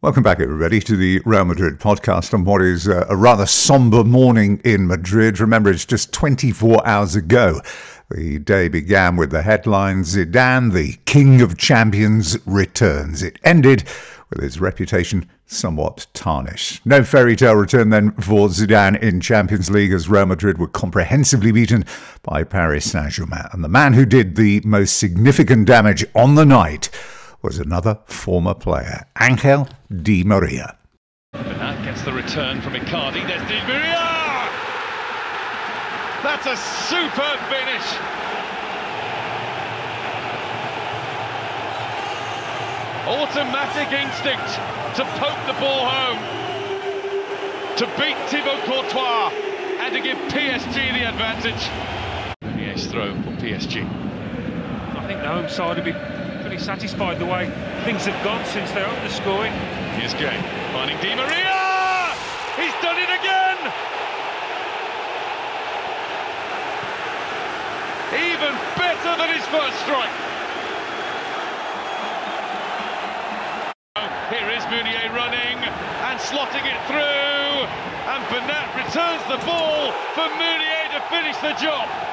Welcome back, everybody, to the Real Madrid podcast on what is uh, a rather somber morning in Madrid. Remember, it's just 24 hours ago. The day began with the headline Zidane, the King of Champions, returns. It ended with his reputation somewhat tarnished. No fairy tale return then for Zidane in Champions League as Real Madrid were comprehensively beaten by Paris Saint Germain. And the man who did the most significant damage on the night was another former player, Angel Di Maria. Bernat gets the return from Icardi. There's Di Maria! That's a superb finish! Automatic instinct to poke the ball home, to beat Thibaut Courtois, and to give PSG the advantage. Yes, throw for PSG. I think the home side will be satisfied the way things have gone since they opened the scoring. Here's Gueye finding Di Maria! He's done it again! Even better than his first strike. Oh, here is Meunier running and slotting it through. And Bernat returns the ball for Meunier to finish the job.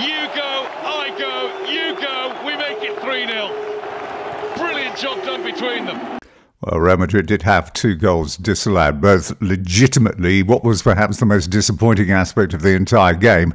You go, I go, you go, we make it 3 0. Brilliant job done between them. Well, Real Madrid did have two goals disallowed, both legitimately. What was perhaps the most disappointing aspect of the entire game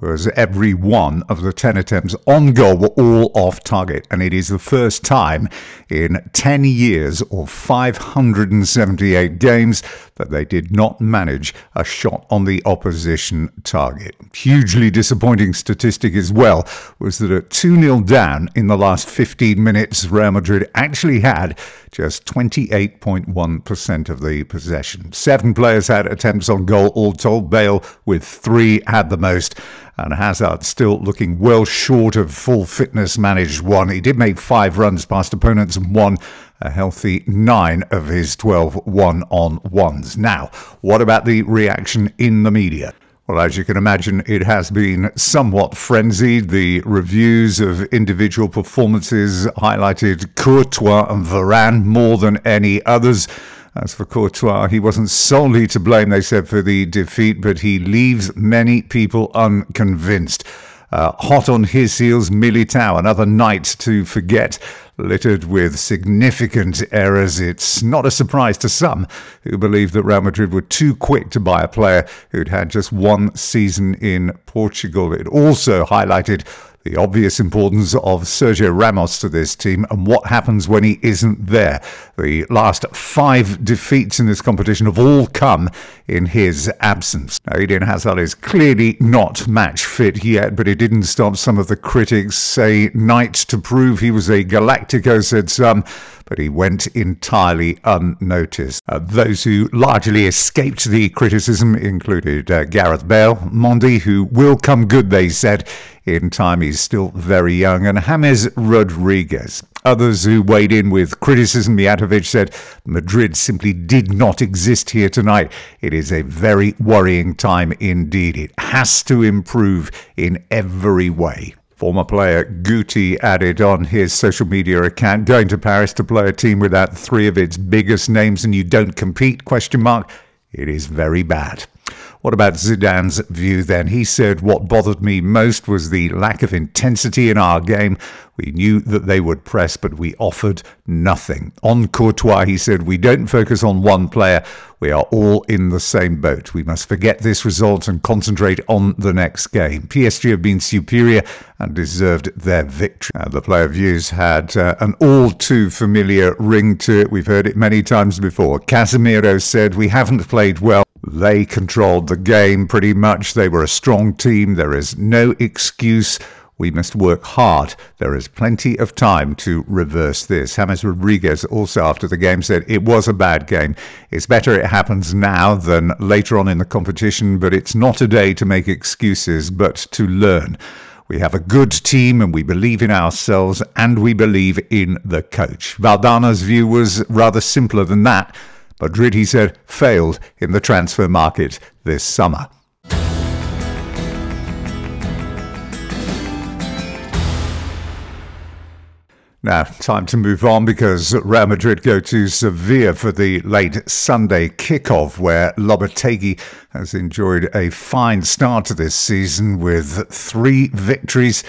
was every one of the 10 attempts on goal were all off target. And it is the first time in 10 years or 578 games that they did not manage a shot on the opposition target. Hugely disappointing statistic as well was that at 2 0 down in the last 15 minutes, Real Madrid actually had just 28.1% of the possession. Seven players had attempts on goal, all told. Bale with three had the most and Hazard still looking well short of full fitness managed one. He did make five runs past opponents and won a healthy nine of his 12 one on ones. Now, what about the reaction in the media? Well, as you can imagine, it has been somewhat frenzied. The reviews of individual performances highlighted Courtois and Varane more than any others. As for Courtois, he wasn't solely to blame, they said, for the defeat, but he leaves many people unconvinced. Uh, hot on his heels, Militao, another night to forget, littered with significant errors. It's not a surprise to some who believe that Real Madrid were too quick to buy a player who'd had just one season in Portugal. It also highlighted the obvious importance of Sergio Ramos to this team and what happens when he isn't there. The last five defeats in this competition have all come in his absence. Now, Eden Hazard is clearly not match fit yet, but it didn't stop some of the critics say night to prove he was a Galactico, said some but he went entirely unnoticed. Uh, those who largely escaped the criticism included uh, Gareth Bale, Mendy, who will come good, they said, in time. He's still very young, and James Rodriguez. Others who weighed in with criticism, Mijatovic said, Madrid simply did not exist here tonight. It is a very worrying time indeed. It has to improve in every way. Former player Guti added on his social media account, going to Paris to play a team without three of its biggest names and you don't compete, question mark. It is very bad. What about Zidane's view then? He said, What bothered me most was the lack of intensity in our game. We knew that they would press, but we offered nothing. On Courtois, he said, We don't focus on one player. We are all in the same boat. We must forget this result and concentrate on the next game. PSG have been superior and deserved their victory. Uh, the player views had uh, an all too familiar ring to it. We've heard it many times before. Casemiro said, We haven't played well. They controlled the game pretty much. They were a strong team. There is no excuse. We must work hard. There is plenty of time to reverse this. James Rodriguez also after the game said it was a bad game. It's better it happens now than later on in the competition, but it's not a day to make excuses, but to learn. We have a good team and we believe in ourselves and we believe in the coach. Valdano's view was rather simpler than that. Madrid, he said, failed in the transfer market this summer. Now, time to move on because Real Madrid go to Sevilla for the late Sunday kickoff, where Lopetegui has enjoyed a fine start to this season with three victories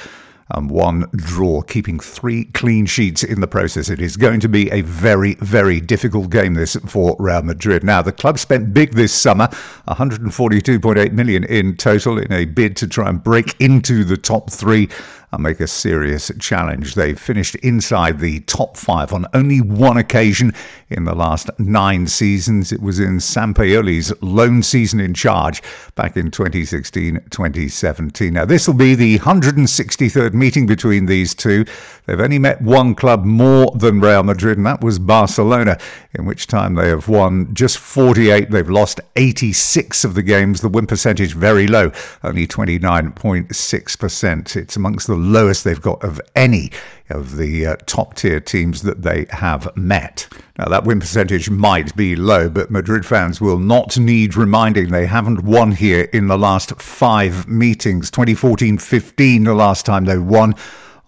and one draw, keeping three clean sheets in the process. It is going to be a very, very difficult game this for Real Madrid. Now, the club spent big this summer, 142.8 million in total in a bid to try and break into the top three make a serious challenge. They finished inside the top five on only one occasion in the last nine seasons. It was in Sampaoli's lone season in charge back in 2016 2017. Now, this will be the 163rd meeting between these two. They've only met one club more than Real Madrid, and that was Barcelona, in which time they have won just 48. They've lost 86 of the games. The win percentage very low, only 29.6%. It's amongst the lowest they've got of any of the uh, top tier teams that they have met. Now, that win percentage might be low, but Madrid fans will not need reminding they haven't won here in the last five meetings. 2014 15, the last time they won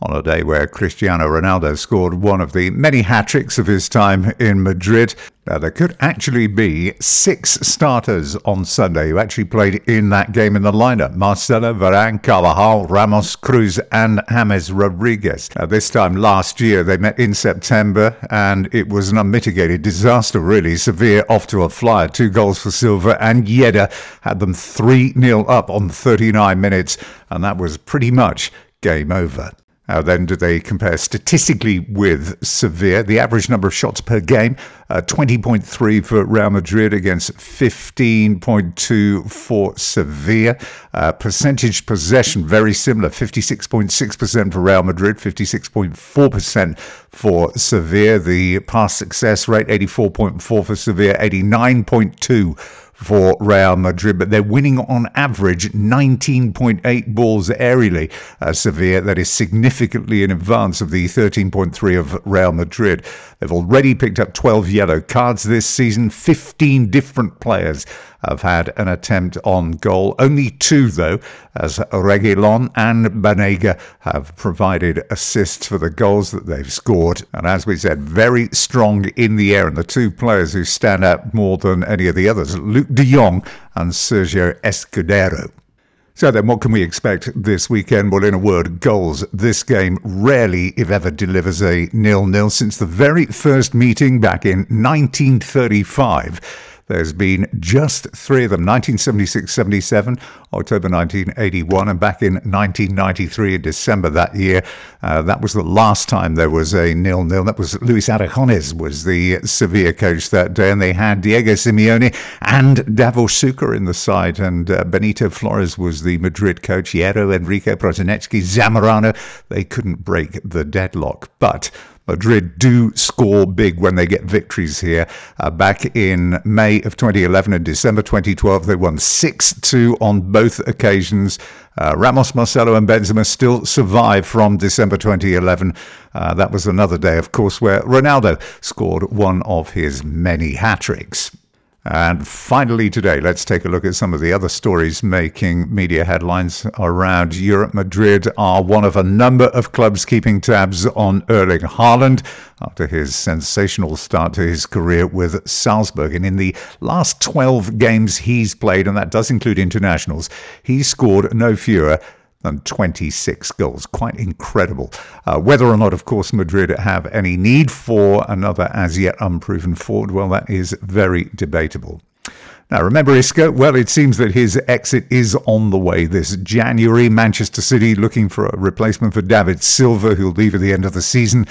on a day where Cristiano Ronaldo scored one of the many hat tricks of his time in Madrid. Now, there could actually be six starters on Sunday who actually played in that game in the lineup Marcelo, Varane, Carvajal, Ramos, Kroos, and James Rodriguez. Now, this time last year, they met in September, and it was an unmitigated disaster, really. Sevilla off to a flyer, two goals for Silva, and Yedder had them 3 0 up on 39 minutes, and that was pretty much game over. How then do they compare statistically with Sevilla? The average number of shots per game, uh, 20.3 for Real Madrid against 15.2 for Sevilla. Uh, percentage possession, very similar, 56.6% for Real Madrid, 56.4% for Sevilla. The pass success rate, 84.4 for Sevilla, 89.2 for Real Madrid, but they're winning on average 19.8 balls aerially. Uh, Sevilla, that is significantly in advance of the 13.3 of Real Madrid. They've already picked up 12 yellow cards this season, 15 different players have had an attempt on goal. Only two, though, as Reguilon and Banega have provided assists for the goals that they've scored. And as we said, very strong in the air. And the two players who stand out more than any of the others, Luuk de Jong and Sergio Escudero. So then, what can we expect this weekend? Well, in a word, goals. This game rarely, if ever, delivers a nil-nil since the very first meeting back in 1935. There's been just three of them 1976 77, October 1981, and back in 1993, in December that year. Uh, that was the last time there was a nil nil. That was Luis Aragonés was the Sevilla coach that day, and they had Diego Simeone and Davor in the side, and uh, Benito Floro was the Madrid coach. Hierro, Enrique Prosinecki, Zamorano. They couldn't break the deadlock, but Madrid do score big when they get victories here. Uh, back in May of 2011 and December 2012, they won 6 2 on both occasions. Uh, Ramos, Marcelo, and Benzema still survive from December 2011. Uh, that was another day, of course, where Ronaldo scored one of his many hat tricks. And finally, today, let's take a look at some of the other stories making media headlines around Europe. Madrid are one of a number of clubs keeping tabs on Erling Haaland after his sensational start to his career with Salzburg. And in the last 12 games he's played, and that does include internationals, he scored no fewer than 26 goals. Quite incredible. Uh, whether or not, of course, Madrid have any need for another as yet unproven forward, well, that is very debatable. Now, remember Isco? Well, it seems that his exit is on the way this January. Manchester City looking for a replacement for David Silva, who'll leave at the end of the season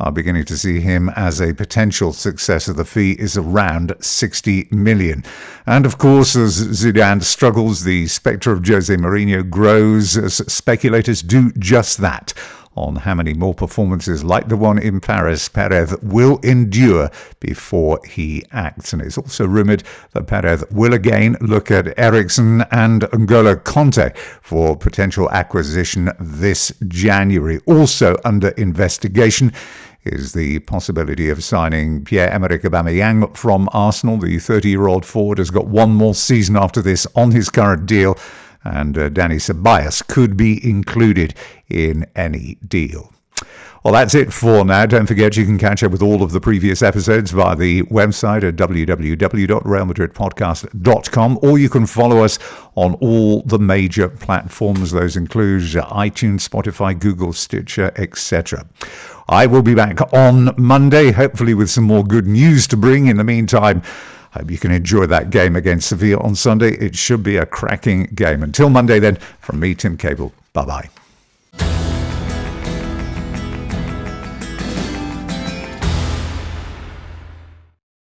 are beginning to see him as a potential successor. The fee is around 60 million. And of course, as Zidane struggles, the spectre of Jose Mourinho grows as speculators do just that on how many more performances like the one in Paris Perez will endure before he acts. And it's also rumoured that Perez will again look at Eriksen and N'Golo Kanté for potential acquisition this January. Also under investigation is the possibility of signing Pierre-Emerick Aubameyang from Arsenal. The 30-year-old forward has got one more season after this on his current deal, and uh, Dani Ceballos could be included in any deal. Well, that's it for now. Don't forget you can catch up with all of the previous episodes via the website at www.realmadridpodcast.com or you can follow us on all the major platforms. Those include iTunes, Spotify, Google, Stitcher, etc. I will be back on Monday, hopefully with some more good news to bring. In the meantime, I Hope you can enjoy that game against Sevilla on Sunday. It should be a cracking game. Until Monday, then, from me, Tim Cable. Bye bye.